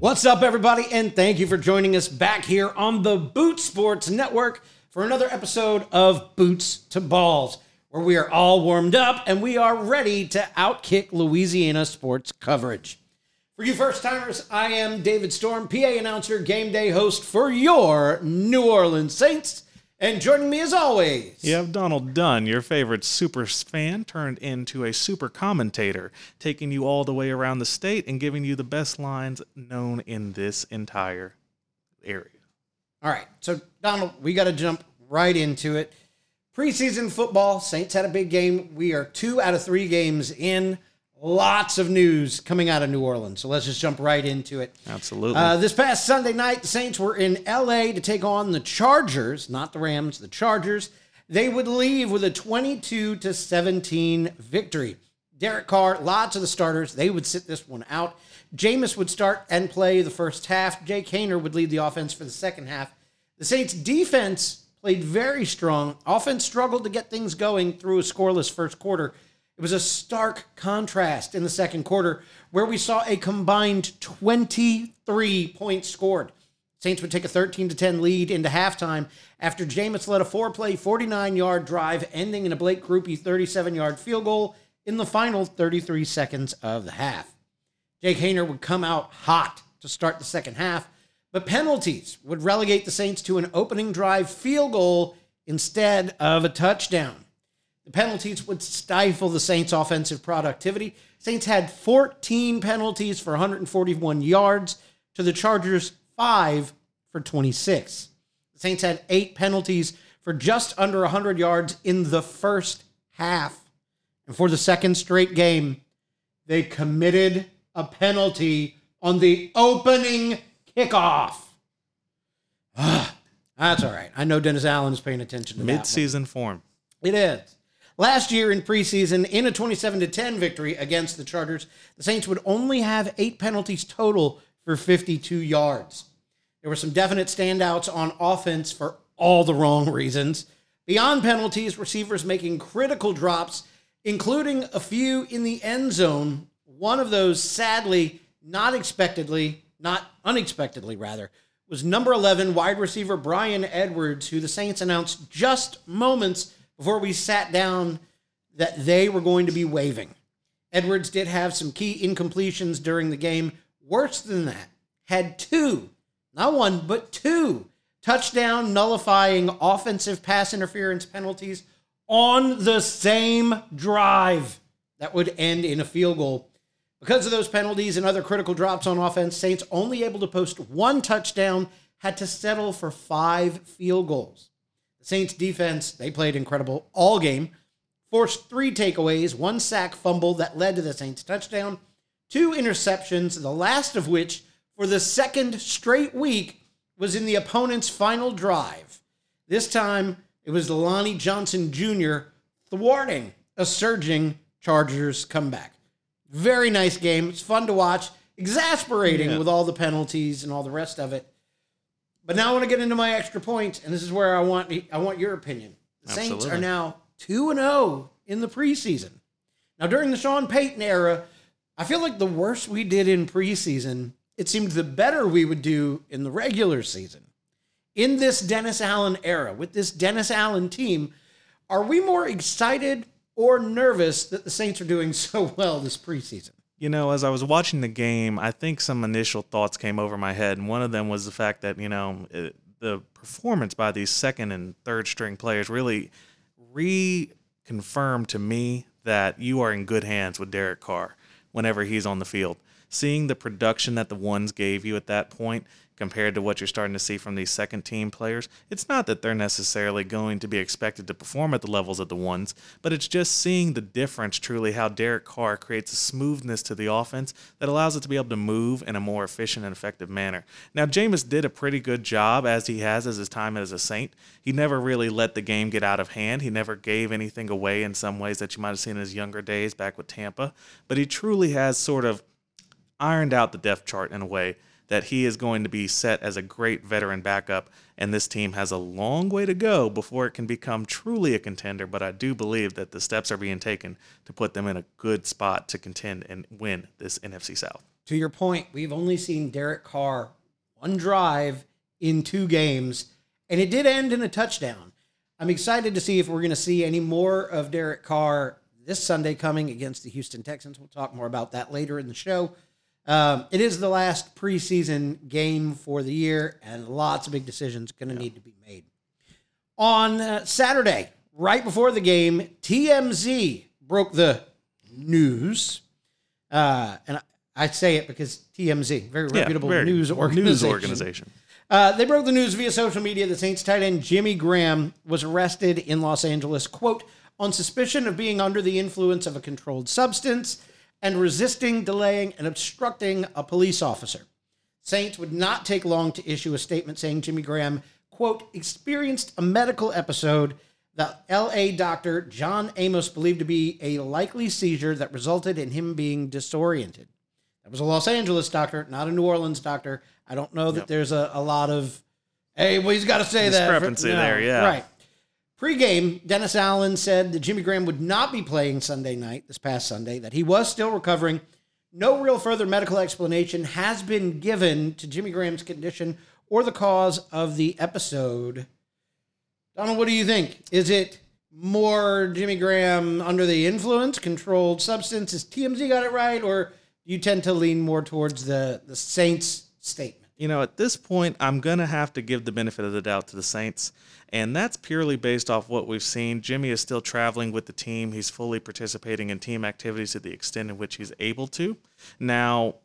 What's up, everybody, and thank you for joining us back here on the Boot Sports Network for another episode of Boots to Balls, where we are all warmed up and we are ready to outkick Louisiana sports coverage. For you first timers, I am David Storm, PA announcer, game day host for your New Orleans Saints. And joining me as always, You have Donald Dunn, your favorite super fan, turned into a super commentator, taking you all the way around the state and giving you the best lines known in this entire area. All right. So, Donald, we got to jump right into it. Preseason football, Saints had a big game. We are two out of three games in. Lots of news coming out of New Orleans. So let's just jump right into it. Absolutely. Uh, this past Sunday night, the Saints were in LA to take on the Chargers, not the Rams, the Chargers. They would leave with a 22 to 17 victory. Derek Carr, lots of the starters, they would sit this one out. Jameis would start and play the first half. Jake Haener would lead the offense for the second half. The Saints defense played very strong. Offense struggled to get things going through a scoreless first quarter. It was a stark contrast in the second quarter where we saw a combined 23 points scored. Saints would take a 13 to 10 lead into halftime after Jameis led a four-play 49-yard drive ending in a Blake Grupe 37-yard field goal in the final 33 seconds of the half. Jake Haener would come out hot to start the second half, but penalties would relegate the Saints to an opening drive field goal instead of a touchdown. The penalties would stifle the Saints' offensive productivity. Saints had 14 penalties for 141 yards to the Chargers' 5 for 26. The Saints had 8 penalties for just under 100 yards in the first half. And for the second straight game, they committed a penalty on the opening kickoff. Ah, That's all right. I know Dennis Allen is paying attention to that. Mid-season form. It is. Last year in preseason, in a 27 to 10 victory against the Chargers, the Saints would only have eight penalties total for 52 yards. There were some definite standouts on offense for all the wrong reasons. Beyond penalties, receivers making critical drops, including a few in the end zone. One of those, sadly, not expectedly, not unexpectedly rather, was number 11 wide receiver Bryan Edwards, who the Saints announced just moments before we sat down that they were going to be waiving. Edwards did have some key incompletions during the game. Worse than that, had two, not one, but two touchdown nullifying offensive pass interference penalties on the same drive that would end in a field goal. Because of those penalties and other critical drops on offense, Saints only able to post one touchdown, had to settle for five field goals. Saints defense, they played incredible all game, forced three takeaways, one sack fumble that led to the Saints touchdown, two interceptions, the last of which for the second straight week was in the opponent's final drive. This time it was Lonnie Johnson Jr. thwarting a surging Chargers comeback. Very nice game. It's fun to watch. Exasperating Yeah. with all the penalties and all the rest of it. But now I want to get into my extra points, and this is where I want I want your opinion. The Saints are now two and zero in the preseason. Now during the Sean Payton era, I feel like the worse we did in preseason, it seemed the better we would do in the regular season. In this Dennis Allen era, with this Dennis Allen team, are we more excited or nervous that the Saints are doing so well this preseason? You know, as I was watching the game, I think some initial thoughts came over my head, and one of them was the fact that you know it, the performance by these second and third string players really reconfirmed to me that you are in good hands with Derek Carr whenever he's on the field. Seeing the production that the ones gave you at that point compared to what you're starting to see from these second team players, it's not that they're necessarily going to be expected to perform at the levels of the ones, but it's just seeing the difference truly how Derek Carr creates a smoothness to the offense that allows it to be able to move in a more efficient and effective manner. Now, Jameis did a pretty good job as he has as his time as a Saint. He never really let the game get out of hand. He never gave anything away in some ways that you might have seen in his younger days back with Tampa, but he truly has sort of ironed out the depth chart in a way that he is going to be set as a great veteran backup, and this team has a long way to go before it can become truly a contender. But I do believe that the steps are being taken to put them in a good spot to contend and win this NFC South. to your point, we've only seen Derek Carr one drive in two games, and it did end in a touchdown. I'm excited to see if we're going to see any more of Derek Carr this Sunday coming against the Houston Texans. We'll talk more about that later in the show. Um, it is the last preseason game for the year, and lots of big decisions going to need to be made. On uh, Saturday, right before the game, TMZ broke the news. Uh, and I, I say it because TMZ, very Yeah, reputable very- news organization. News organization. Uh, they broke the news via social media. The Saints tight end Jimmy Graham was arrested in Los Angeles, quote, on suspicion of being under the influence of a controlled substance and resisting, delaying, and obstructing a police officer. Saints would not take long to issue a statement saying Jimmy Graham, quote, experienced a medical episode that LA doctor John Amos believed to be a likely seizure that resulted in him being disoriented. That was a Los Angeles doctor, not a New Orleans doctor. I don't know that there's a, a lot of, hey, well, he's got to say that. Discrepancy there, yeah. Right. Pre-game, Dennis Allen said that Jimmy Graham would not be playing Sunday night, this past Sunday, that he was still recovering. No real further medical explanation has been given to Jimmy Graham's condition or the cause of the episode. Donald, what do you think? Is it more Jimmy Graham under the influence, controlled substance? Has TMZ got it right, or do you tend to lean more towards the the Saints statement? You know, at this point, I'm going to have to give the benefit of the doubt to the Saints. And that's purely based off what we've seen. Jimmy is still traveling with the team. He's fully participating in team activities to the extent in which he's able to. Now,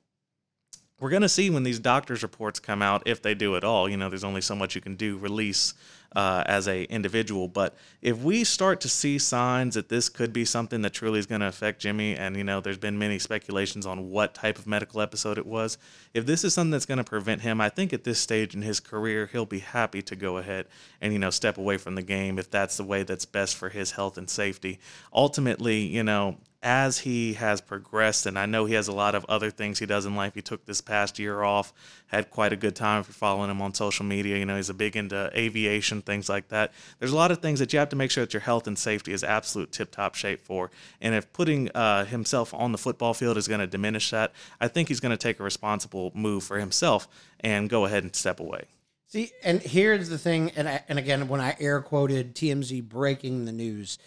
we're going to see when these doctors' reports come out, if they do at all. You know, there's only so much you can do release uh, as a individual. But if we start to see signs that this could be something that truly is going to affect Jimmy, and you know, there's been many speculations on what type of medical episode it was. If this is something that's going to prevent him, I think at this stage in his career, he'll be happy to go ahead and you know step away from the game if that's the way that's best for his health and safety. Ultimately, you know, as he has progressed, and I know he has a lot of other things he does in life. He took this past year off, had quite a good time if you're following him on social media. You know, he's a big into aviation, things like that. There's a lot of things that you have to make sure that your health and safety is absolute tip top shape for. And if putting uh, himself on the football field is going to diminish that, I think he's going to take a responsible move for himself and go ahead and step away. See, and here's the thing, and I, and again, when I air quoted TMZ breaking the news,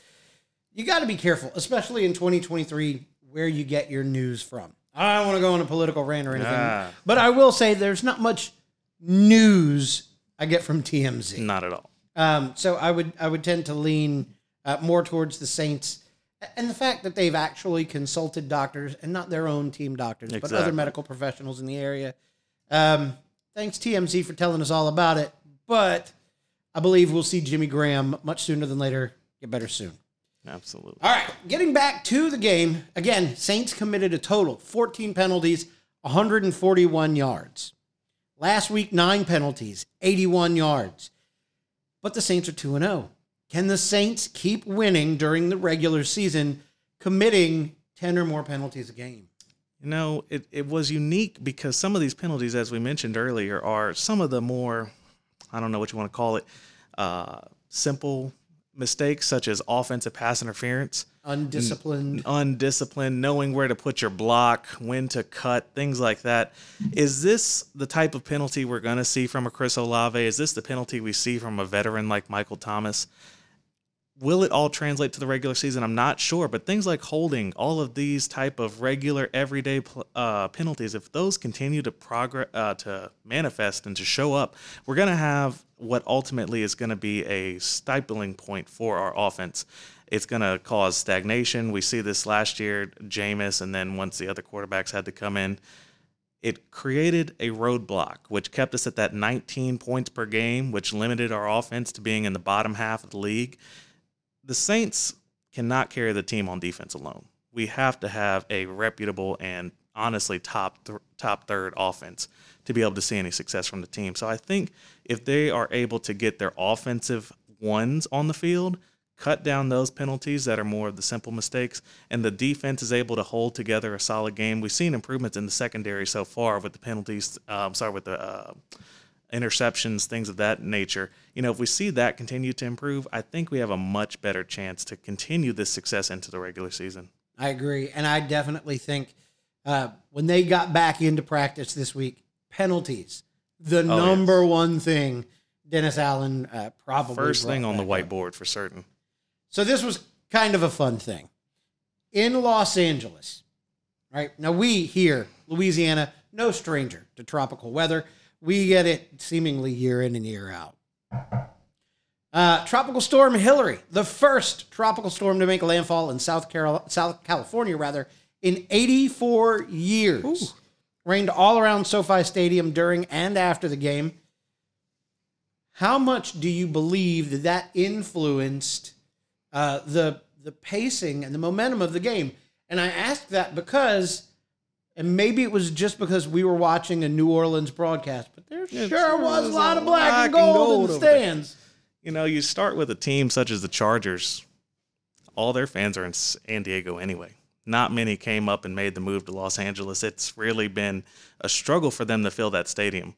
you got to be careful, especially in 2023, where you get your news from. I don't want to go on a political rant or anything, but I will say there's not much news I get from TMZ. Not at all. Um, so I would I would tend to lean uh, more towards the Saints and the fact that they've actually consulted doctors and not their own team doctors, but other medical professionals in the area. Um, thanks TMZ for telling us all about it. But I believe we'll see Jimmy Graham much sooner than later get better soon. Absolutely. All right, getting back to the game again. Saints committed a total 14 penalties, 141 yards. Last week, nine penalties, 81 yards. But the Saints are 2 0. Can the Saints keep winning during the regular season, committing 10 or more penalties a game? You know, it, it was unique because some of these penalties, as we mentioned earlier, are some of the more, I don't know what you want to call it, uh, simple mistakes, such as offensive pass interference, Undisciplined. undisciplined, knowing where to put your block, when to cut, things like that. Is this the type of penalty we're going to see from a Chris Olave? Is this the penalty we see from a veteran like Michael Thomas? Will it all translate to the regular season? I'm not sure but things like holding all of these type of regular everyday uh, penalties if those continue to progress uh, to manifest and to show up we're going to have what ultimately is going to be a stifling point for our offense. It's going to cause stagnation. We see this last year Jameis, and then once the other quarterbacks had to come in it created a roadblock, which kept us at that 19 points per game, which limited our offense to being in the bottom half of the league. The Saints cannot carry the team on defense alone. We have to have a reputable and honestly top th- top third offense to be able to see any success from the team. So I think if they are able to get their offensive ones on the field, cut down those penalties that are more of the simple mistakes, and the defense is able to hold together a solid game. We've seen improvements in the secondary so far with the penalties. Um, sorry, with the uh, interceptions, things of that nature. You know, if we see that continue to improve, I think we have a much better chance to continue this success into the regular season. I agree, and I definitely think Uh, when they got back into practice this week, penalties, the Oh, number one thing Dennis Allen uh, probably First thing on the up. whiteboard for certain. So this was kind of a fun thing. In Los Angeles, right? Now we here, Louisiana, no stranger to tropical weather. We get it seemingly year in and year out. Uh, tropical storm Hilary, the first tropical storm to make landfall in South Carol- South California, rather, in 84 years. Rained all around SoFi Stadium during and after the game. How much do you believe that that influenced uh, the the pacing and the momentum of the game? And I ask that because, and maybe it was just because we were watching a New Orleans broadcast, but there sure sure was a lot of black, black and and gold, gold in the over there. stands. You know, you start with a team such as the Chargers. All their fans are in San Diego anyway. Not many came up and made the move to Los Angeles. It's really been a struggle for them to fill that stadium.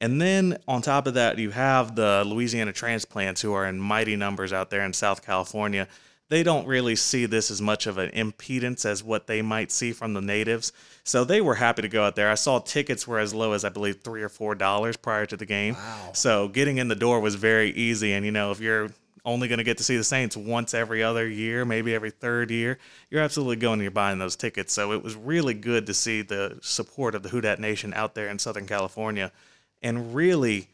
And then on top of that, you have the Louisiana transplants who are in mighty numbers out there in South California. They don't really see this as much of an impedance as what they might see from the natives. So they were happy to go out there. I saw tickets were as low as I believe three or four dollars prior to the game. Wow. So getting in the door was very easy. And you know, if you're only going to get to see the Saints once every other year, maybe every third year, you're absolutely going and you're buying those tickets. So it was really good to see the support of the Who Dat Nation out there in Southern California. And really,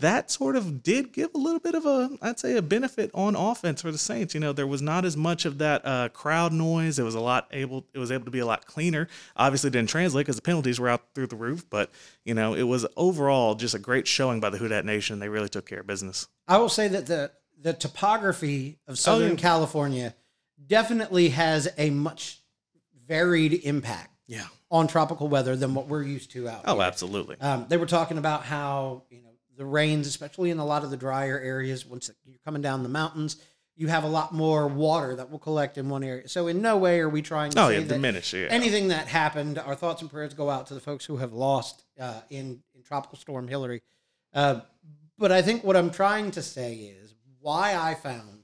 that sort of did give a little bit of a, I'd say, a benefit on offense for the Saints. You know, there was not as much of that uh, crowd noise. It was a lot able. It was able to be a lot cleaner. Obviously, didn't translate because the penalties were out through the roof. But you know, it was overall just a great showing by the Who Dat Nation. They really took care of business. I will say that the the topography of Southern yeah. California definitely has a much varied impact Yeah. on tropical weather than what we're used to out there. Oh, here. absolutely. Um, they were talking about how you know the rains, especially in a lot of the drier areas, once you're coming down the mountains, you have a lot more water that will collect in one area. So in no way are we trying to Oh yeah, diminish. Yeah. anything that happened. Our thoughts and prayers go out to the folks who have lost uh, in in Tropical Storm Hilary. Uh, but I think what I'm trying to say is why I found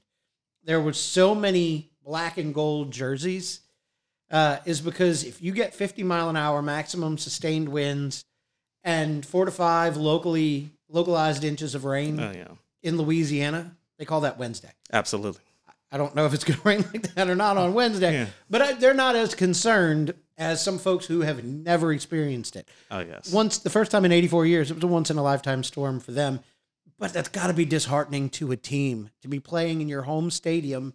there were so many black and gold jerseys uh, is because if you get 50 mile an hour maximum sustained winds and four to five locally localized inches of rain oh yeah, in Louisiana, they call that Wednesday. absolutely. I don't know if it's going to rain like that or not on Wednesday, Yeah. but I, they're not as concerned as some folks who have never experienced it. Oh yes. Once the first time in 84 years, it was a once in a lifetime storm for them. But that's got to be disheartening to a team to be playing in your home stadium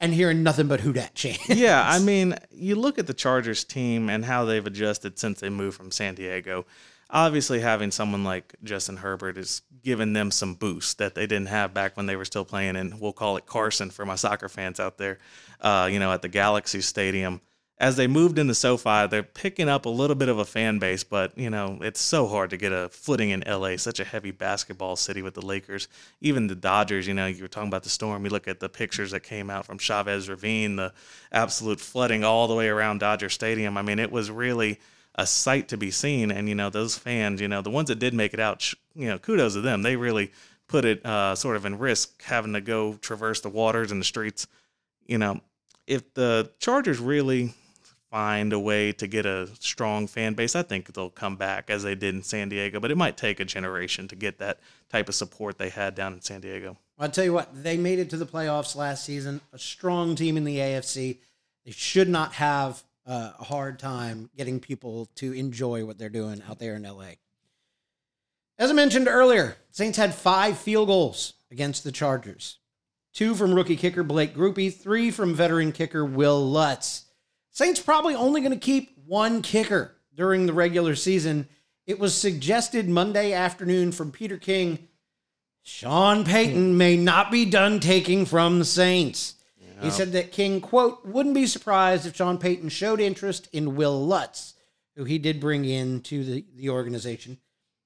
and hearing nothing but who dat chant. Yeah, I mean, you look at the Chargers team and how they've adjusted since they moved from San Diego. Obviously, having someone like Justin Herbert is giving them some boost that they didn't have back when they were still playing in, we'll call it Carson for my soccer fans out there, uh, you know, at the Galaxy Stadium. As they moved into SoFi, they're picking up a little bit of a fan base, but, you know, it's so hard to get a footing in LA, such a heavy basketball city with the Lakers. Even the Dodgers, you know, you were talking about the storm. You look at the pictures that came out from Chavez Ravine, the absolute flooding all the way around Dodger Stadium. I mean, it was really a sight to be seen. And, you know, those fans, you know, the ones that did make it out, you know, kudos to them. They really put it uh, sort of in risk having to go traverse the waters and the streets. You know, if the Chargers really find a way to get a strong fan base, I think they'll come back as they did in San Diego. But it might take a generation to get that type of support they had down in San Diego. I'll tell you what, they made it to the playoffs last season, a strong team in the AFC. They should not have uh, a hard time getting people to enjoy what they're doing out there in LA. As I mentioned earlier, Saints had five field goals against the Chargers. Two from rookie kicker Blake Grupe, three from veteran kicker Wil Lutz. Saints probably only going to keep one kicker during the regular season. It was suggested Monday afternoon from Peter King Sean Payton may not be done taking from the Saints. He said that King, quote, wouldn't be surprised if Sean Payton showed interest in Wil Lutz, who he did bring in to the, the organization.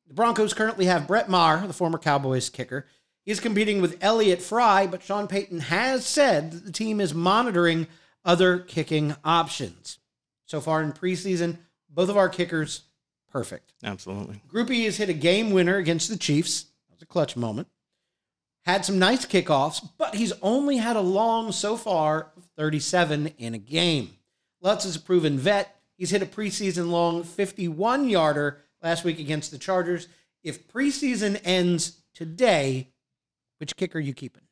The Broncos currently have Brett Maher, the former Cowboys kicker. He's competing with Elliott Fry, but Sean Payton has said that the team is monitoring other kicking options. So far in preseason, both of our kickers, perfect. Absolutely. Grupe has hit a game winner against the Chiefs. That was a clutch moment. Had some nice kickoffs, but he's only had a long so far of 37 in a game. Lutz is a proven vet. He's hit a preseason long 51 yarder last week against the Chargers. If preseason ends today, which kicker are you keeping?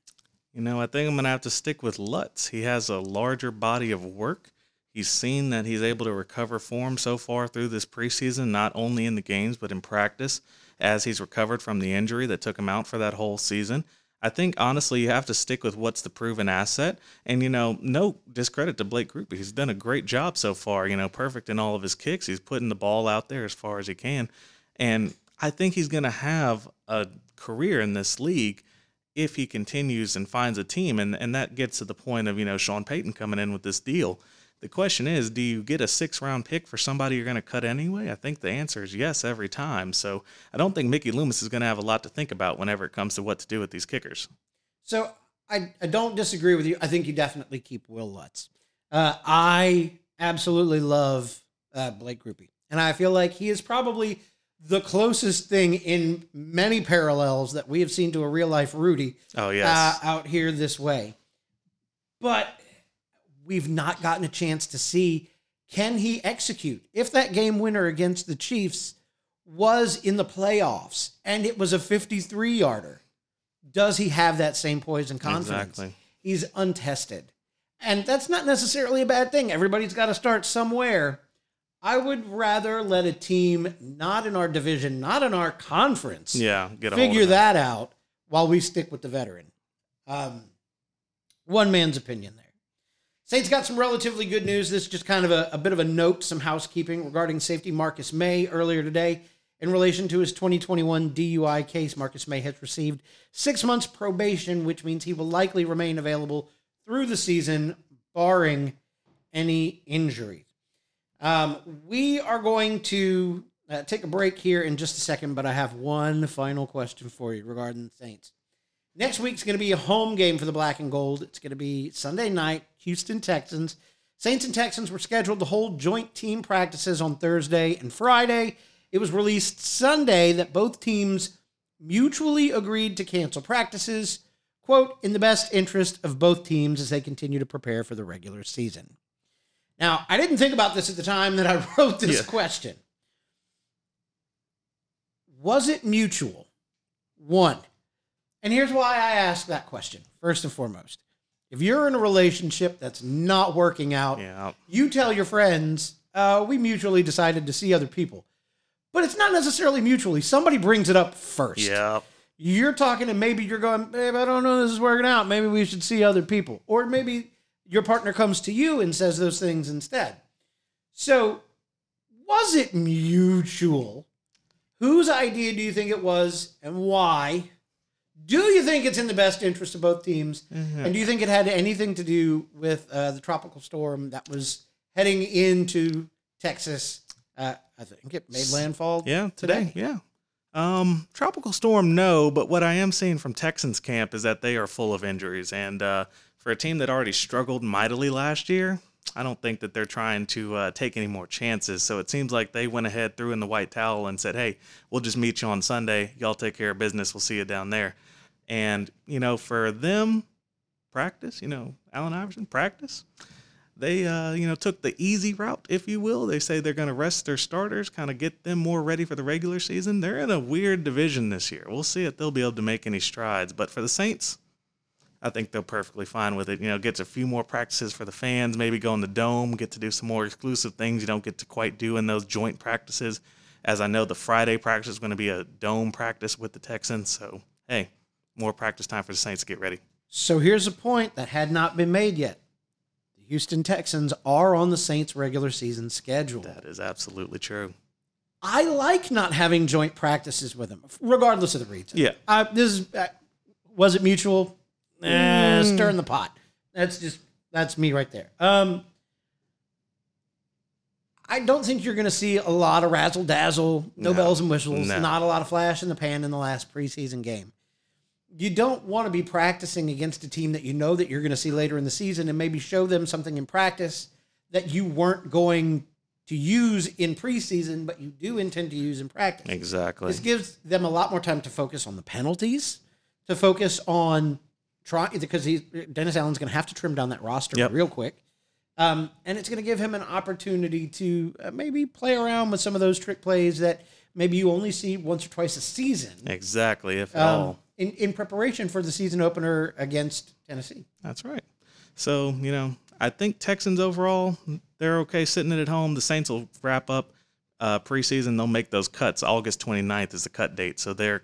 You know, I think I'm going to have to stick with Lutz. He has a larger body of work. He's seen that he's able to recover form so far through this preseason, not only in the games, but in practice, as he's recovered from the injury that took him out for that whole season. I think honestly, you have to stick with what's the proven asset. And, you know, no discredit to Blake Grupe. He's done a great job so far, you know, perfect in all of his kicks. He's putting the ball out there as far as he can. And I think he's going to have a career in this league if he continues and finds a team. And, and that gets to the point of, you know, Sean Payton coming in with this deal. The question is, do you get a six round pick for somebody you're going to cut anyway? I think the answer is yes every time. So I don't think Mickey Loomis is going to have a lot to think about whenever it comes to what to do with these kickers. So I, I don't disagree with you. I think you definitely keep Wil Lutz. Uh, I absolutely love uh, Blake Grupe. And I feel like he is probably the closest thing in many parallels that we have seen to a real life Rudy Oh, uh, out here this way. But we've not gotten a chance to see can he execute? If that game winner against the Chiefs was in the playoffs and it was a 53 yarder, does he have that same poise and confidence? Exactly. He's untested. And that's not necessarily a bad thing. Everybody's got to start somewhere. I would rather let a team not in our division, not in our conference, yeah, get figure that out while we stick with the veteran. Um, one man's opinion there. Saints got some relatively good news. This is just kind of a, a bit of a note, some housekeeping regarding safety Marcus Maye earlier today. In relation to his 2021 DUI case, Marcus Maye has received six months probation, which means he will likely remain available through the season, barring any injuries. Um, we are going to uh, take a break here in just a second, but I have one final question for you regarding the Saints. Next week's going to be a home game for the Black and Gold. It's going to be Sunday night, Houston Texans. Saints and Texans were scheduled to hold joint team practices on Thursday and Friday. It was released Sunday that both teams mutually agreed to cancel practices, quote, in the best interest of both teams as they continue to prepare for the regular season. Now, I didn't think about this at the time that I wrote this Yeah. question. Was it mutual? One. And here's why I ask that question, first and foremost. If you're in a relationship that's not working out, Yeah. you tell your friends, uh, we mutually decided to see other people. But it's not necessarily mutually. Somebody brings it up first. Yeah. You're talking and maybe you're going, babe, I don't know this is working out. Maybe we should see other people. Or maybe your partner comes to you and says those things instead. So, was it mutual? Whose idea do you think it was and why? Do you think it's in the best interest of both teams? And do you think it had anything to do with uh, the tropical storm that was heading into Texas? Uh, I think it made landfall. Yeah, today. Yeah. Um, tropical storm, no, but what I am seeing from Texans camp is that they are full of injuries, and uh, for a team that already struggled mightily last year, I don't think that they're trying to uh, take any more chances. So it seems like they went ahead, threw in the white towel, and said, "Hey, we'll just meet you on Sunday. Y'all take care of business. We'll see you down there." And you know, for them, practice. You know, Allen Iverson practice they uh, you know took the easy route, if you will. They say they're going to rest their starters, kind of get them more ready for the regular season. They're in a weird division this year. We'll see if they'll be able to make any strides. But for the Saints, I think they're perfectly fine with it. You know, gets a few more practices for the fans, maybe go in the dome, get to do some more exclusive things you don't get to quite do in those joint practices. As I know, the Friday practice is going to be a dome practice with the Texans. So, hey, more practice time for the Saints to get ready. So here's a point that had not been made yet. The Houston Texans are on the Saints' regular season schedule. That is absolutely true. I like not having joint practices with them, regardless of the reason. Yeah. Uh, this is, uh, was it mutual? Eh, stirring the pot. That's just that's me right there. Um, I don't think you're going to see a lot of razzle dazzle, no, No. bells and whistles, No. not a lot of flash in the pan in the last preseason game. You don't want to be practicing against a team that you know that you're going to see later in the season and maybe show them something in practice that you weren't going to use in preseason, but you do intend to use in practice. Exactly. This gives them a lot more time to focus on the penalties, to focus on trying because he's Dennis Allen's going to have to trim down that roster Yep. real quick. Um, and it's going to give him an opportunity to uh, maybe play around with some of those trick plays that maybe you only see once or twice a season Exactly, if um, all. In, in preparation for the season opener against Tennessee. That's right. So, you know, I think Texans overall, they're okay sitting it at home. The Saints will wrap up uh, preseason. They'll make those cuts. August 29th is the cut date. So their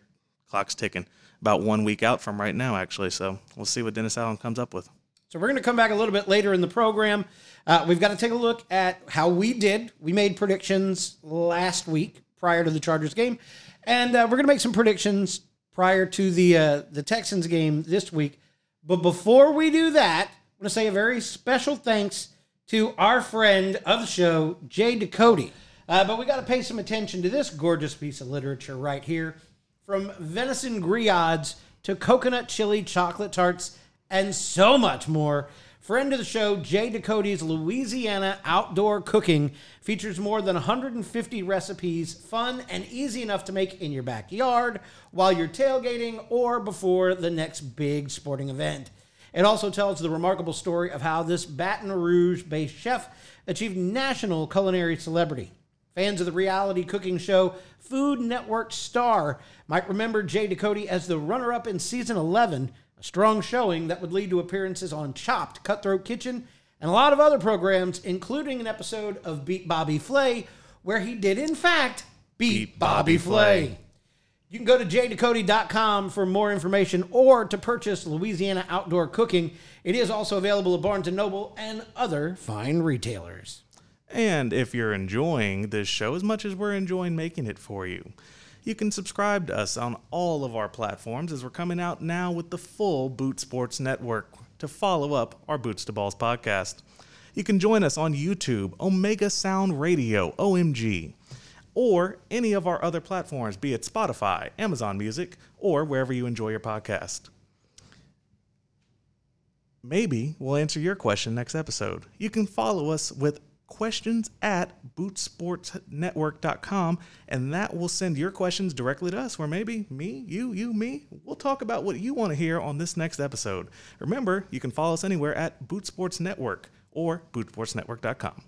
clock's ticking about one week out from right now, actually. So we'll see what Dennis Allen comes up with. So we're going to come back a little bit later in the program. Uh, we've got to take a look at how we did. We made predictions last week prior to the Chargers game, and uh, we're going to make some predictions prior to the uh, the Texans game this week. But before we do that, I want to say a very special thanks to our friend of the show, Jay Ducote. Uh, but we got to pay some attention to this gorgeous piece of literature right here. From venison griots to coconut chili chocolate tarts and so much more. Friend of the show, Jay Ducote's Louisiana Outdoor Cooking features more than 150 recipes, fun and easy enough to make in your backyard while you're tailgating or before the next big sporting event. It also tells the remarkable story of how this Baton Rouge based chef achieved national culinary celebrity. Fans of the reality cooking show Food Network Star might remember Jay Ducote as the runner up in season 11, a strong showing that would lead to appearances on Chopped, Cutthroat Kitchen, and a lot of other programs, including an episode of Beat Bobby Flay, where he did, in fact, beat, Beat Bobby, Bobby Flay. Flay. You can go to jducote.com for more information or to purchase Louisiana Outdoor Cooking. It is also available at Barnes & Noble and other fine retailers. And if you're enjoying this show as much as we're enjoying making it for you, you can subscribe to us on all of our platforms as we're coming out now with the full Boot Sports Network to follow up our Boots to Balls podcast. You can join us on YouTube, Omega Sound Radio, OMG, or any of our other platforms, be it Spotify, Amazon Music, or wherever you enjoy your podcast. Maybe we'll answer your question next episode. You can follow us with questions at bootsportsnetwork.com and that will send your questions directly to us where maybe me you you me we'll talk about what you want to hear on this next episode remember you can follow us anywhere at bootsports network or bootsportsnetwork.com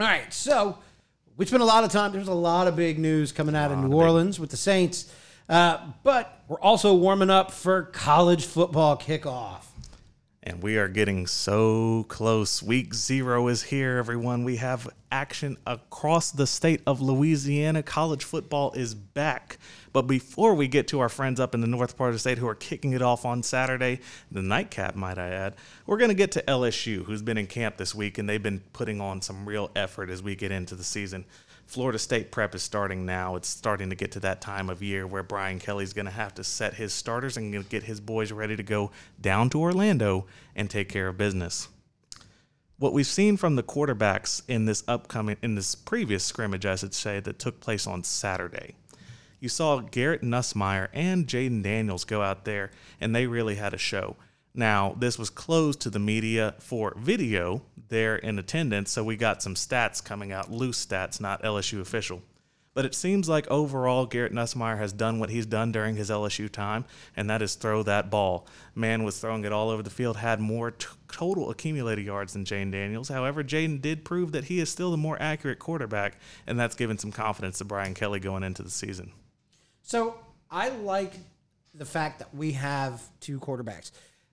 All right, so we spent a lot of time. There's a lot of big news coming out of New Orleans with the Saints, uh, but we're also warming up for college football kickoff. And we are getting so close. Week zero is here, everyone. We have action across the state of Louisiana. College football is back. But before we get to our friends up in the north part of the state who are kicking it off on Saturday, the nightcap, might I add, we're going to get to LSU, who's been in camp this week, and they've been putting on some real effort as we get into the season. Florida State prep is starting now. It's starting to get to that time of year where Brian Kelly's going to have to set his starters and get his boys ready to go down to Orlando and take care of business. What we've seen from the quarterbacks in this upcoming, in this previous scrimmage, I should say, that took place on Saturday, you saw Garrett Nussmeier and Jayden Daniels go out there, and they really had a show. Now, this was closed to the media for video there in attendance, so we got some stats coming out, loose stats, not LSU official. But it seems like overall, Garrett Nussmeier has done what he's done during his LSU time, and that is throw that ball. Man was throwing it all over the field, had more t- total accumulated yards than Jayden Daniels. However, Jayden did prove that he is still the more accurate quarterback, and that's given some confidence to Brian Kelly going into the season. So I like the fact that we have two quarterbacks.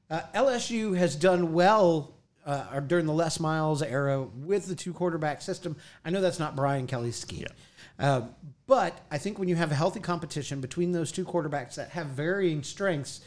Uh, LSU has done well uh, during the Les Miles era with the two quarterback system. I know that's not Brian Kelly's scheme. Uh, but I think when you have a healthy competition between those two quarterbacks that have varying strengths,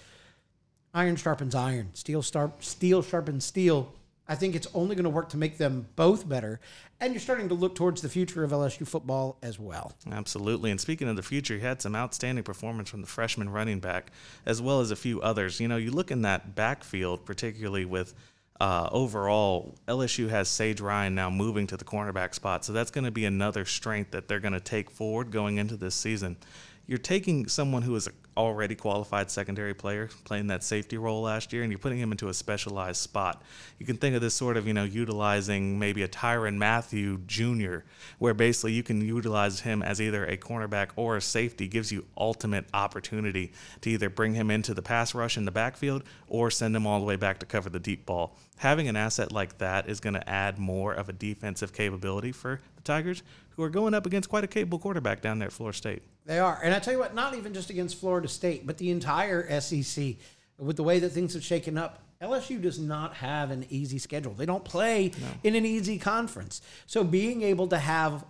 iron sharpens iron, steel, star- steel sharpens steel. I think it's only going to work to make them both better. And you're starting to look towards the future of LSU football as well. Absolutely. And speaking of the future, he had some outstanding performance from the freshman running back, as well as a few others. You know, you look in that backfield, particularly with uh, overall, LSU has Sage Ryan now moving to the cornerback spot. So that's going to be another strength that they're going to take forward going into this season. You're taking someone who is a, already qualified secondary player playing that safety role last year, and you're putting him into a specialized spot. You can think of this sort of, you know, utilizing maybe a Tyrann Mathieu Jr., where basically you can utilize him as either a cornerback or a safety, gives you ultimate opportunity to either bring him into the pass rush in the backfield or send him all the way back to cover the deep ball. Having an asset like that is going to add more of a defensive capability for the Tigers, who are going up against quite a capable quarterback down there at Florida State. They are. And I tell you what, not even just against Florida State, but the entire SEC, with the way that things have shaken up, LSU does not have an easy schedule. They don't play no. in an easy conference. So being able to have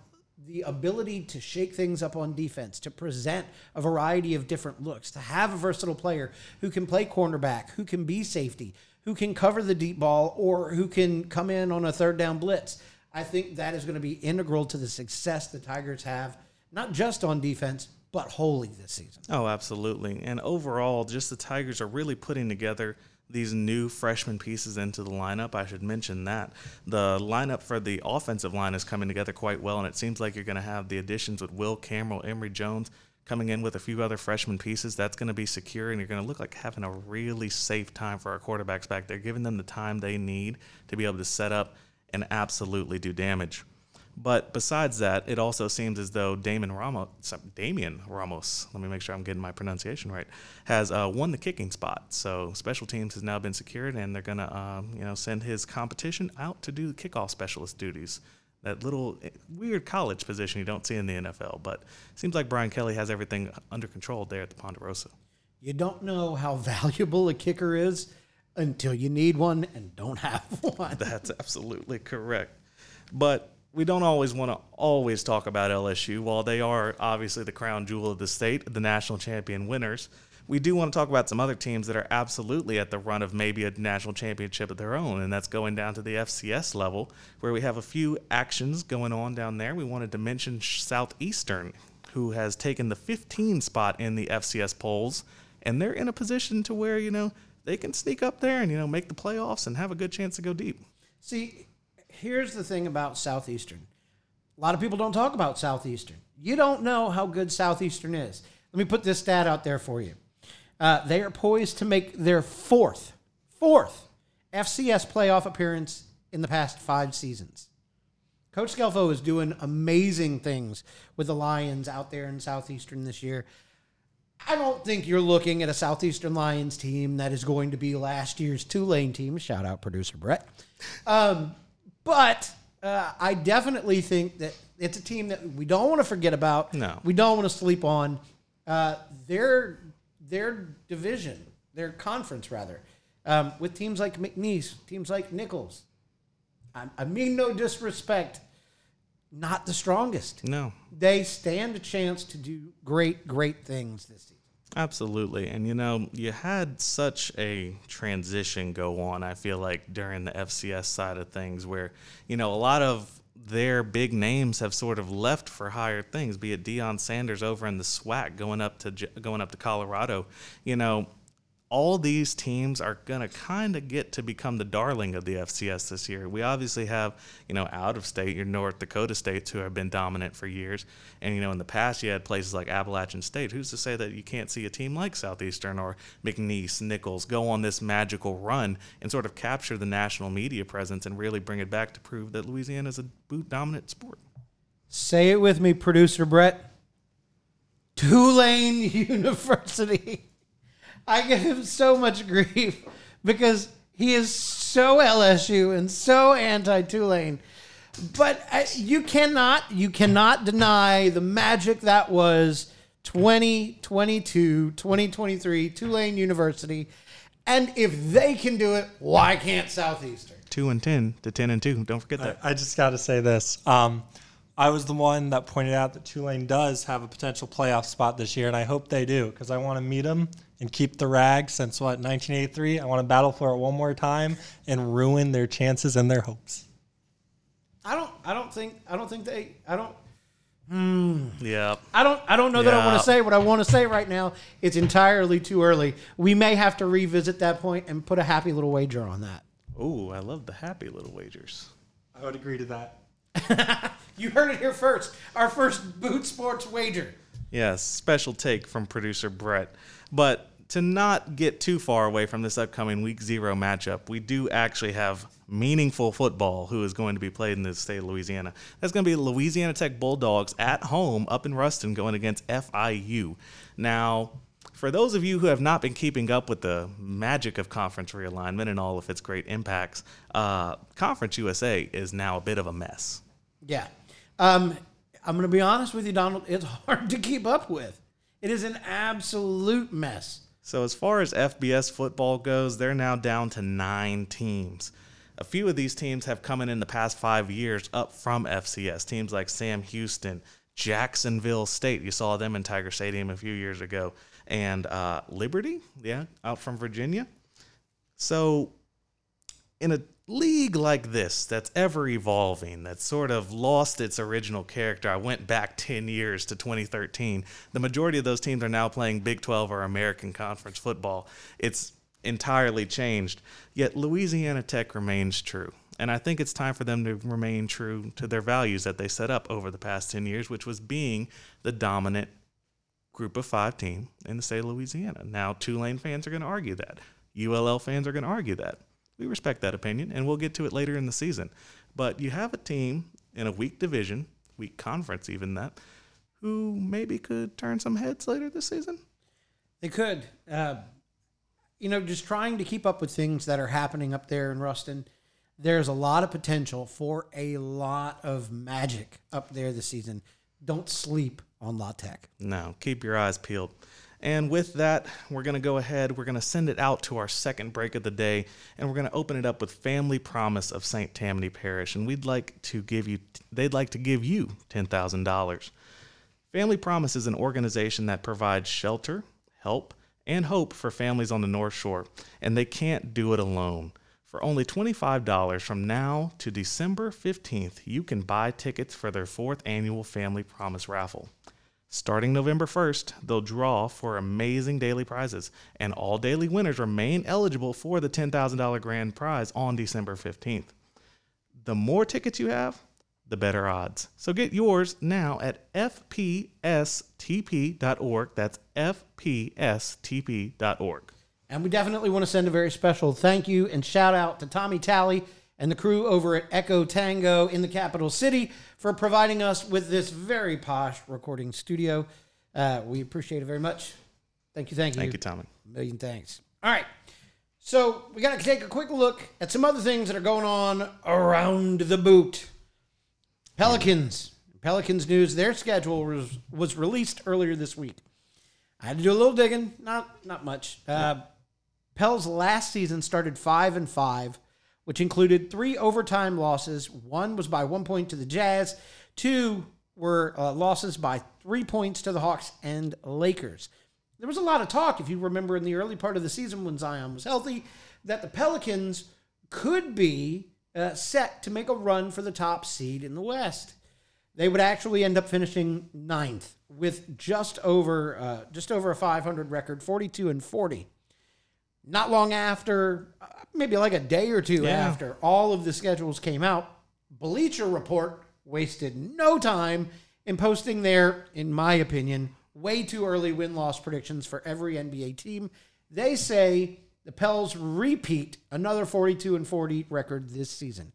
the ability to shake things up on defense, to present a variety of different looks, to have a versatile player who can play cornerback, who can be safety, who can cover the deep ball, or who can come in on a third down blitz. I think that is going to be integral to the success the Tigers have, not just on defense, but wholly this season. Oh, absolutely. And overall, just the Tigers are really putting together these new freshman pieces into the lineup. I should mention that. The lineup for the offensive line is coming together quite well, and it seems like you're going to have the additions with Will Cameron, Emery Jones coming in with a few other freshman pieces. That's going to be secure, and you're going to look like having a really safe time for our quarterbacks back there, giving them the time they need to be able to set up and absolutely do damage. But besides that, it also seems as though Damon Ramos, Damian Ramos, let me make sure I'm getting my pronunciation right, has uh, won the kicking spot. So special teams has now been secured, and they're gonna, um, you know, send his competition out to do kickoff specialist duties. That little eh, weird college position you don't see in the NFL, but seems like Brian Kelly has everything under control there at the Ponderosa. You don't know how valuable a kicker is until you need one and don't have one. That's absolutely correct. But we don't always want to always talk about LSU. While they are obviously the crown jewel of the state, the national champion winners, we do want to talk about some other teams that are absolutely at the run of maybe a national championship of their own, and that's going down to the FCS level, where we have a few actions going on down there. We wanted to mention Southeastern, who has taken the 15 spot in the FCS polls, and they're in a position to where, you know, they can sneak up there and, you know, make the playoffs and have a good chance to go deep. See, here's the thing about Southeastern. A lot of people don't talk about Southeastern. You don't know how good Southeastern is. Let me put this stat out there for you. Uh, they are poised to make their fourth, fourth FCS playoff appearance in the past five seasons. Coach Scelfo is doing amazing things with the Lions out there in Southeastern this year. I don't think you're looking at a Southeastern Lions team that is going to be last year's Tulane team. Shout out producer Brett. Um, but uh, I definitely think that it's a team that we don't want to forget about. No, we don't want to sleep on. Uh, their their division, their conference rather, um, with teams like McNeese, teams like Nicholls. I, I mean no disrespect, not the strongest. No, they stand a chance to do great, great things this season. Absolutely. And you know, you had such a transition go on, I feel like, during the FCS side of things, where, you know, a lot of their big names have sort of left for higher things, be it Deion Sanders over in the SWAC going up to going up to Colorado. You know, all these teams are going to kind of get to become the darling of the FCS this year. We obviously have, you know, out of state, your North Dakota states who have been dominant for years. And, you know, in the past, you had places like Appalachian State. Who's to say that you can't see a team like Southeastern or McNeese, Nicholls go on this magical run and sort of capture the national media presence and really bring it back to prove that Louisiana is a boot dominant sport? Say it with me, producer Brett. Tulane University. I give him so much grief because he is so LSU and so anti Tulane. But I, you cannot, you cannot deny the magic that was 2022, 2023, Tulane University. And if they can do it, why can't Southeastern? Two and ten to ten and two. Don't forget that. I, I just got to say this. Um, I was the one that pointed out that Tulane does have a potential playoff spot this year, and I hope they do because I want to meet them and keep the rag since what 1983. I want to battle for it one more time and ruin their chances and their hopes. I don't. I don't think. I don't think they. I don't. Hmm. Yeah. I don't. I don't know that I want to say what I want to say right now. It's entirely too early. We may have to revisit that point and put a happy little wager on that. Oh, I love the happy little wagers. I would agree to that. you heard it here first. Our first boot sports wager. Yes, special take from producer Brett. But to not get too far away from this upcoming week zero matchup, we do actually have meaningful football who is going to be played in the state of Louisiana. That's going to be Louisiana Tech Bulldogs at home up in Ruston going against FIU. Now, for those of you who have not been keeping up with the magic of conference realignment and all of its great impacts, uh, Conference USA is now a bit of a mess. Yeah. Um, I'm going to be honest with you, Donald. It's hard to keep up with. It is an absolute mess. So, as far as FBS football goes, they're now down to nine teams. A few of these teams have come in in the past five years up from FCS. Teams like Sam Houston, Jacksonville State. You saw them in Tiger Stadium a few years ago and uh, Liberty, yeah, out from Virginia. So, in a league like this that's ever evolving, that's sort of lost its original character, I went back 10 years to 2013. The majority of those teams are now playing Big 12 or American Conference football. It's entirely changed, yet Louisiana Tech remains true. And I think it's time for them to remain true to their values that they set up over the past 10 years, which was being the dominant group of five team in the state of Louisiana. Now, Tulane fans are going to argue that. ULL fans are going to argue that. We respect that opinion, and we'll get to it later in the season. But you have a team in a weak division, weak conference, even that, who maybe could turn some heads later this season. They could. Uh, you know, just trying to keep up with things that are happening up there in Ruston. There's a lot of potential for a lot of magic up there this season. Don't sleep on La Tech. No, keep your eyes peeled. And with that, we're going to go ahead. We're going to send it out to our second break of the day, and we're going to open it up with Family Promise of St. Tammany Parish. And we'd like to give you, they'd like to give you $10,000. Family Promise is an organization that provides shelter, help, and hope for families on the North Shore, and they can't do it alone. For only $25 from now to December 15th, you can buy tickets for their fourth annual Family Promise raffle. Starting November 1st, they'll draw for amazing daily prizes, and all daily winners remain eligible for the $10,000 grand prize on December 15th. The more tickets you have, the better odds. So get yours now at fpstp.org. That's fpstp.org. And we definitely want to send a very special thank you and shout out to Tommy Talley and the crew over at Echo Tango in the capital city for providing us with this very posh recording studio. Uh, we appreciate it very much. Thank you, thank you. Thank you, Tommy. A million thanks. All right. So we got to take a quick look at some other things that are going on around the boot. Pelicans. Pelicans news. Their schedule was, was released earlier this week. I had to do a little digging. Not not much. Uh, Pels last season started five and five, which included three overtime losses. One was by one point to the Jazz. Two were uh, losses by three points to the Hawks and Lakers. There was a lot of talk, if you remember, in the early part of the season when Zion was healthy, that the Pelicans could be uh, set to make a run for the top seed in the West. They would actually end up finishing ninth with just over uh, just over a 500 record, 42 and 40 not long after, uh, maybe like a day or two Yeah. after all of the schedules came out, Bleacher Report wasted no time in posting their, in my opinion, way too early win loss predictions for every NBA team. They say the Pels repeat another 42 and 40 record this season.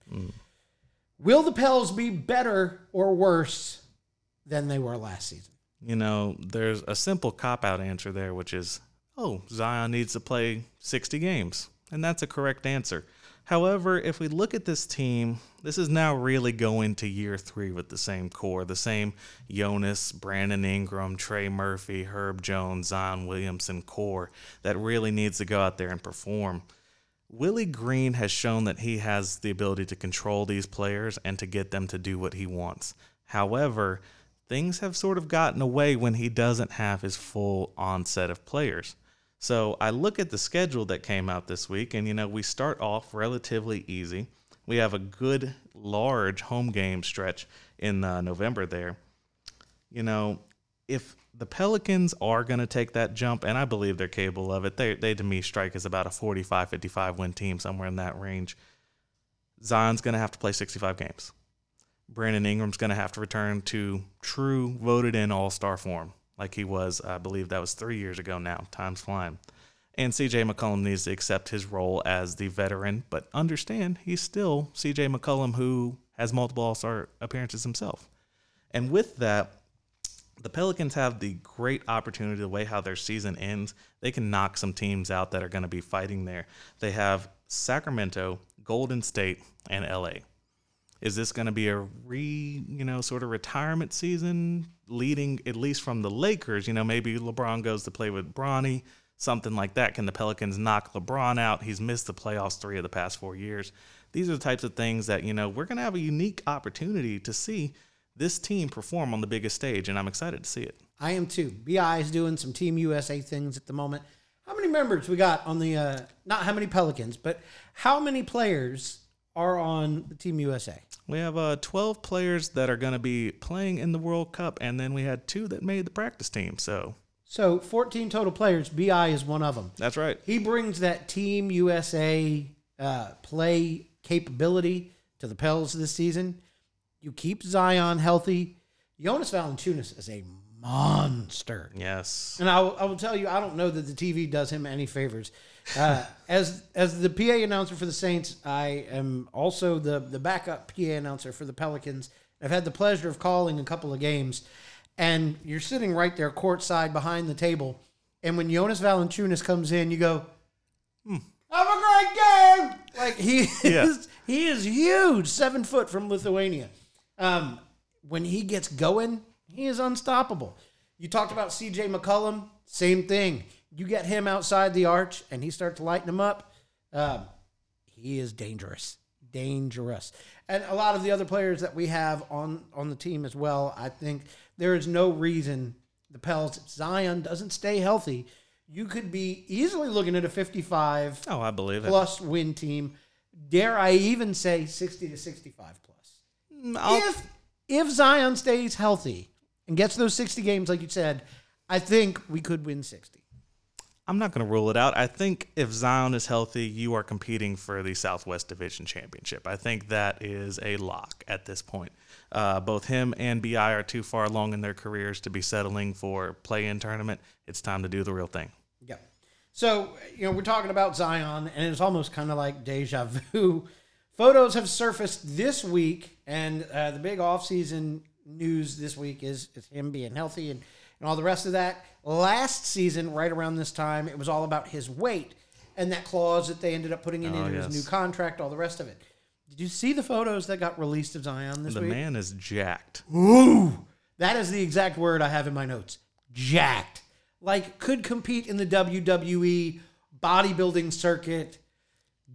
Will the Pels be better or worse than they were last season? You know, there's a simple cop out answer there, which is, oh, Zion needs to play 60 games. And that's a correct answer. However, if we look at this team, this is now really going to year three with the same core, the same Jonas, Brandon Ingram, Trey Murphy, Herb Jones, Zion Williamson core that really needs to go out there and perform. Willie Green has shown that he has the ability to control these players and to get them to do what he wants. However, things have sort of gotten away when he doesn't have his full onset of players. So I look at the schedule that came out this week, and you know, we start off relatively easy. We have a good, large home game stretch in uh, November there. You know, if the Pelicans are going to take that jump, and I believe they're capable of it, they, they to me strike as about a 45 55 win team, somewhere in that range. Zion's going to have to play 65 games. Brandon Ingram's going to have to return to true voted in all star form. Like he was, I believe that was three years ago now. Time's flying. And CJ McCollum needs to accept his role as the veteran, but understand he's still CJ McCollum who has multiple All Star appearances himself. And with that, the Pelicans have the great opportunity, the way how their season ends, they can knock some teams out that are going to be fighting there. They have Sacramento, Golden State, and LA. Is this going to be a re, you know, sort of retirement season leading at least from the Lakers? You know, maybe LeBron goes to play with Bronny, something like that. Can the Pelicans knock LeBron out? He's missed the playoffs three of the past four years. These are the types of things that, you know, we're going to have a unique opportunity to see this team perform on the biggest stage, and I'm excited to see it. I am too. BI is doing some Team USA things at the moment. How many members we got on the, uh, not how many Pelicans, but how many players are on the Team USA? We have uh, 12 players that are going to be playing in the World Cup, and then we had two that made the practice team. So So 14 total players. BI is one of them. that's right. He brings that Team USA uh, play capability to the Pels this season. You keep Zion healthy. Jonas Valanciunas is a monster. Yes. And I will, I will tell you, I don't know that the TV does him any favors. Uh, as as the PA announcer for the Saints, I am also the the backup PA announcer for the Pelicans. I've had the pleasure of calling a couple of games, and you're sitting right there courtside behind the table. And when Jonas Valanciunas comes in, you go, "Have a great game!" Like he Yeah. is, he is huge, seven foot from Lithuania. Um, when he gets going, he is unstoppable. You talked about C.J. McCollum, same thing. You get him outside the arch, and he starts lighting him up. Um, he is dangerous, dangerous. And a lot of the other players that we have on on the team as well. I think there is no reason the Pels if Zion doesn't stay healthy. You could be easily looking at a 55 Oh, I believe it. plus win team. Dare I even say 60 to 65 plus? Mm, I'll- if if Zion stays healthy and gets those 60 games like you said, I think we could win 60. I'm not going to rule it out. I think if Zion is healthy, you are competing for the Southwest Division Championship. I think that is a lock at this point. Uh, both him and BI are too far along in their careers to be settling for play-in tournament. It's time to do the real thing. Yeah. So, you know, we're talking about Zion, and it's almost kind of like deja vu. Photos have surfaced this week, and uh, the big offseason news this week is, is him being healthy and, and all the rest of that. Last season, right around this time, it was all about his weight and that clause that they ended up putting in, Oh, in yes. his new contract, all the rest of it. Did you see the photos that got released of Zion this The week? man is jacked. Ooh, that is the exact word I have in my notes. Jacked. Like could compete in the WWE bodybuilding circuit.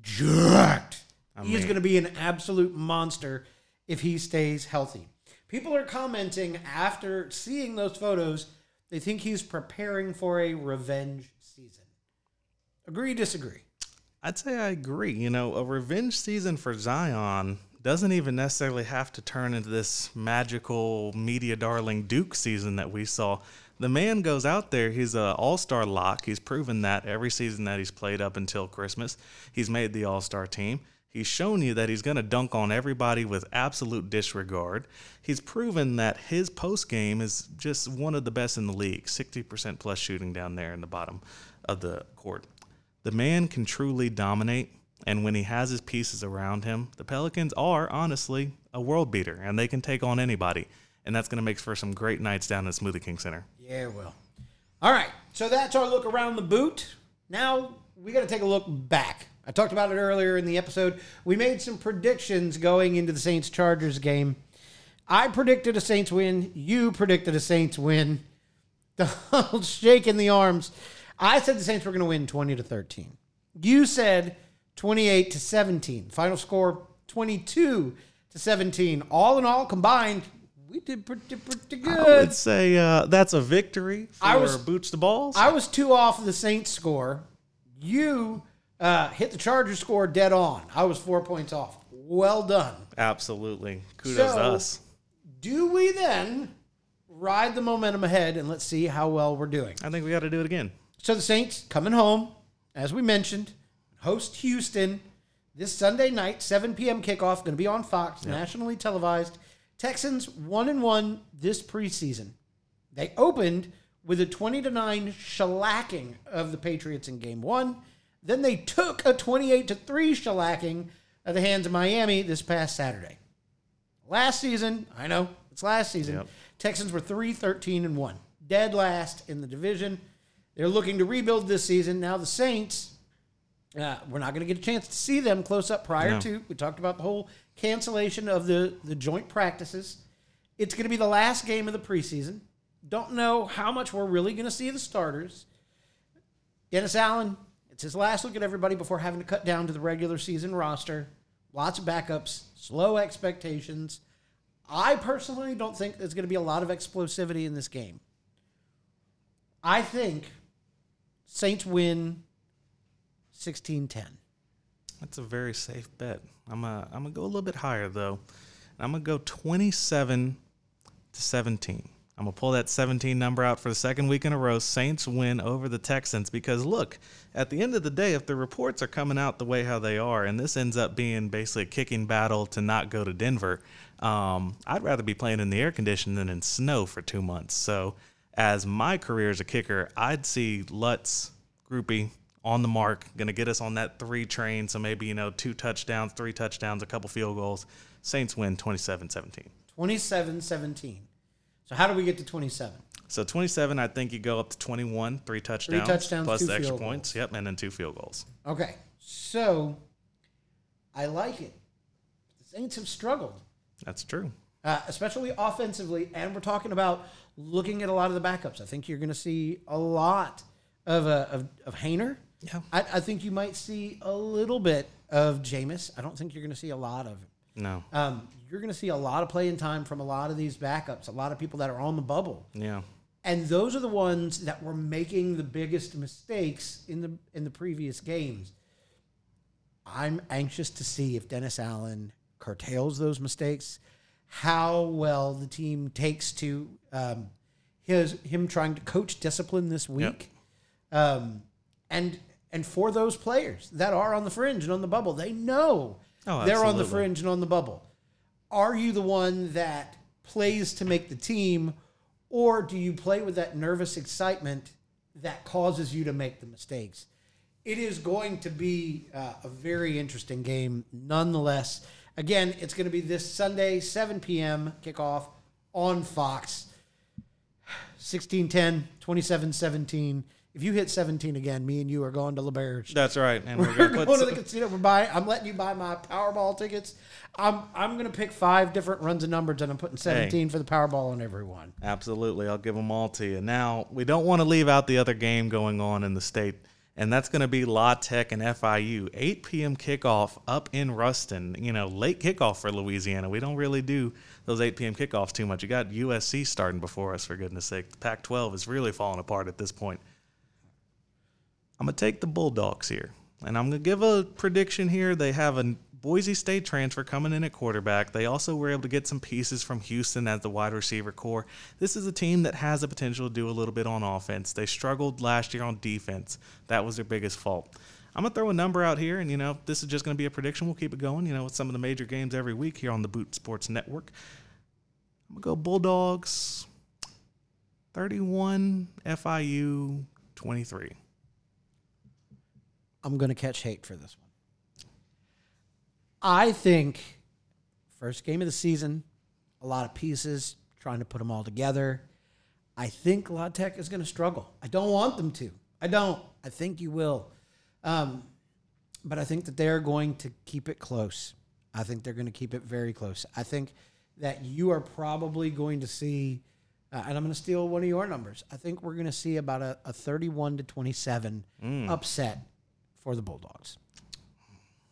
Jacked. he is going to be an absolute monster if he stays healthy. People are commenting after seeing those photos, they think he's preparing for a revenge season. Agree, disagree? I'd say I agree. You know, a revenge season for Zion doesn't even necessarily have to turn into this magical media darling Duke season that we saw. The man goes out there, he's a all-star lock. He's proven that every season that he's played up until Christmas. He's made the all-star team. He's shown you that he's going to dunk on everybody with absolute disregard. He's proven that his post game is just one of the best in the league 60% plus shooting down there in the bottom of the court. The man can truly dominate, and when he has his pieces around him, the Pelicans are honestly a world beater, and they can take on anybody. And that's going to make for some great nights down at Smoothie King Center. Yeah, well. All right. So that's our look around the boot. Now we got to take a look back. I talked about it earlier in the episode. We made some predictions going into the Saints Chargers game. I predicted a Saints win. You predicted a Saints win. Donald shaking the arms. I said the Saints were going to win 20 to 13. You said 28 to 17. Final score 22 to 17. All in all combined, we did pretty, pretty good. I would say uh, that's a victory for I was- Boots the Balls. I was two off of the Saints score. You uh, hit the Chargers score dead on. I was four points off. Well done. Absolutely. Kudos So- to us. Do we then ride the momentum ahead and let's see how well we're doing? I think we got to do it again. So the Saints coming home, as we mentioned, host Houston this Sunday night, 7 p.m. kickoff, going to be on Fox, nationally televised. Texans one and one this preseason. They opened with a 20 to 9 shellacking of the Patriots in game one. Then they took a 28 to 3 shellacking at the hands of Miami this past Saturday. Last season, I know it's last season, Yep. Texans were 3 13 and 1, dead last in the division. They're looking to rebuild this season. Now, the Saints, uh, we're not going to get a chance to see them close up prior No. to. We talked about the whole cancellation of the, the joint practices. It's going to be the last game of the preseason. Don't know how much we're really going to see the starters. Dennis Allen, it's his last look at everybody before having to cut down to the regular season roster. Lots of backups, slow expectations. I personally don't think there's going to be a lot of explosivity in this game. I think Saints win 16 10. That's a very safe bet. I'm a, I'm gonna go a little bit higher though. I'm gonna go 27 to 17. I'm gonna pull that 17 number out for the second week in a row. Saints win over the Texans because look, at the end of the day, if the reports are coming out the way how they are, and this ends up being basically a kicking battle to not go to Denver, um, I'd rather be playing in the air condition than in snow for two months. So, as my career as a kicker, I'd see Lutz, Grupe, on the mark, going to get us on that three train. So maybe, you know, two touchdowns, three touchdowns, a couple field goals. Saints win 27 17. 27 17. So, how do we get to 27? So 27, I think you go up to 21, three touchdowns, three touchdowns, plus the extra points. Yep, and then two field goals. Okay. So, I like it. The Saints have struggled. That's true. uh, especially offensively. And we're talking about looking at a lot of the backups. I think you're going to see a lot of uh, of, of Haener. Yeah. I, I think you might see a little bit of Jameis. I don't think you're going to see a lot of it. No. Um, you're going to see a lot of playing time from a lot of these backups, a lot of people that are on the bubble. Yeah. And those are the ones that were making the biggest mistakes in the in the previous games. I'm anxious to see if Dennis Allen curtails those mistakes, how well the team takes to um, his him trying to coach discipline this week, um, and and for those players that are on the fringe and on the bubble, they know Oh, they're on the fringe and on the bubble. Are you the one that plays to make the team, or do you play with that nervous excitement that causes you to make the mistakes? It is going to be uh, a very interesting game, nonetheless. Again, it's going to be this Sunday, 7 p.m. kickoff on Fox. 16 10, 27 17. If you hit 17 again, me and you are going to L'Auberge. That's right. And we're We're going to the casino. We're buying. I'm letting you buy my Powerball tickets. I'm I'm going to pick five different runs of numbers, and I'm putting 17 for the Powerball on every one. Absolutely. I'll give them all to you. Now, we don't want to leave out the other game going on in the state, and that's going to be La Tech and FIU. 8 p.m. kickoff up in Ruston. You know, late kickoff for Louisiana. We don't really do those 8 p.m. kickoffs too much. You got USC starting before us, for goodness sake. The Pac 12 is really falling apart at this point. I'm going to take the Bulldogs here. And I'm going to give a prediction here. They have a Boise State transfer coming in at quarterback. They also were able to get some pieces from Houston as the wide receiver core. This is a team that has the potential to do a little bit on offense. They struggled last year on defense. That was their biggest fault. I'm going to throw a number out here, and, you know, this is just going to be a prediction. We'll keep it going, you know, with some of the major games every week here on the Boot Sports Network. I'm going to go Bulldogs 31, FIU 23. I'm going to catch hate for this one. I think first game of the season, a lot of pieces, trying to put them all together. I think La Tech is going to struggle. I don't want them to. I don't. I think you will. Um, but I think that they're going to keep it close. I think they're going to keep it very close. I think that you are probably going to see, uh, and I'm going to steal one of your numbers. I think we're going to see about a, a 31 to 27 upset for the Bulldogs.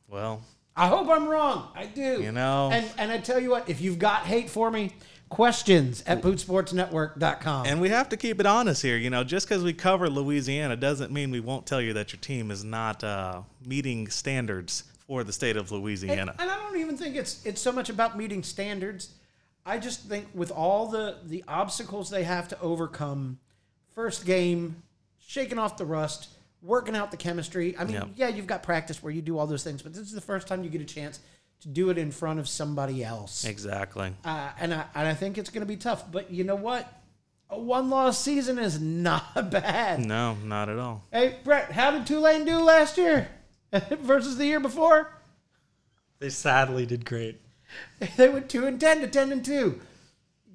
Well, I hope I'm wrong. I do. You know. And and I tell you what, if you've got hate for me, questions at bootsportsnetwork.com. And we have to keep it honest here. You know, just because we cover Louisiana doesn't mean we won't tell you that your team is not uh, meeting standards for the state of And, Louisiana. and I don't even think it's it's so much about meeting standards. I just think with all the the obstacles they have to overcome, first game, shaking off the rust, working out the chemistry. I mean, Yep. yeah, you've got practice where you do all those things, but this is the first time you get a chance to do it in front of somebody else. exactly. Uh, and I and I think it's going to be tough. But you know what? a one loss season is not bad. No, not at all. Hey, Brett, how did Tulane do last year versus the year before? They sadly did great. They went 2 and 10 to 10 and 2.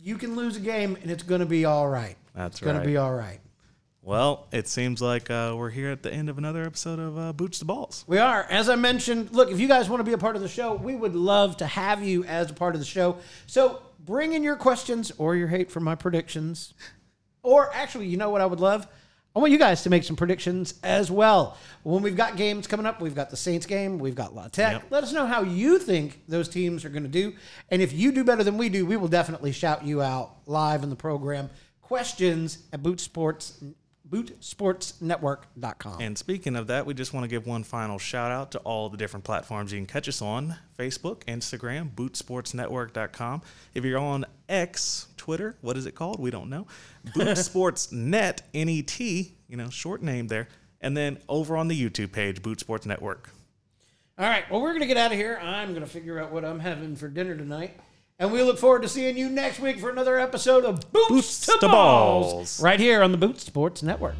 You can lose a game and it's going to be all right. That's right. It's going to be all right. Well, it seems like uh, we're here at the end of another episode of uh, Boots to Balls. We are. As I mentioned, look, if you guys want to be a part of the show, we would love to have you as a part of the show. So bring in your questions or your hate for my predictions. Or actually, you know what I would love? I want you guys to make some predictions as well. When we've got games coming up, we've got the Saints game, we've got La Tech. Yep. Let us know how you think those teams are going to do. And if you do better than we do, we will definitely shout you out live in the program. Questions at Boot Sports, bootsportsnetwork.com. And speaking of that, we just want to give one final shout out to all the different platforms you can catch us on Facebook, Instagram, bootsportsnetwork.com. If you're on X, Twitter, what is it called? We don't know. Boot Sports Net, N E T, you know, short name there. And then over on the YouTube page, Boot Sports Network. All right. Well, we're going to get out of here. I'm going to figure out what I'm having for dinner tonight. And we look forward to seeing you next week for another episode of Boots, Boots to to Balls, Balls. right here on the Boot Sports Network.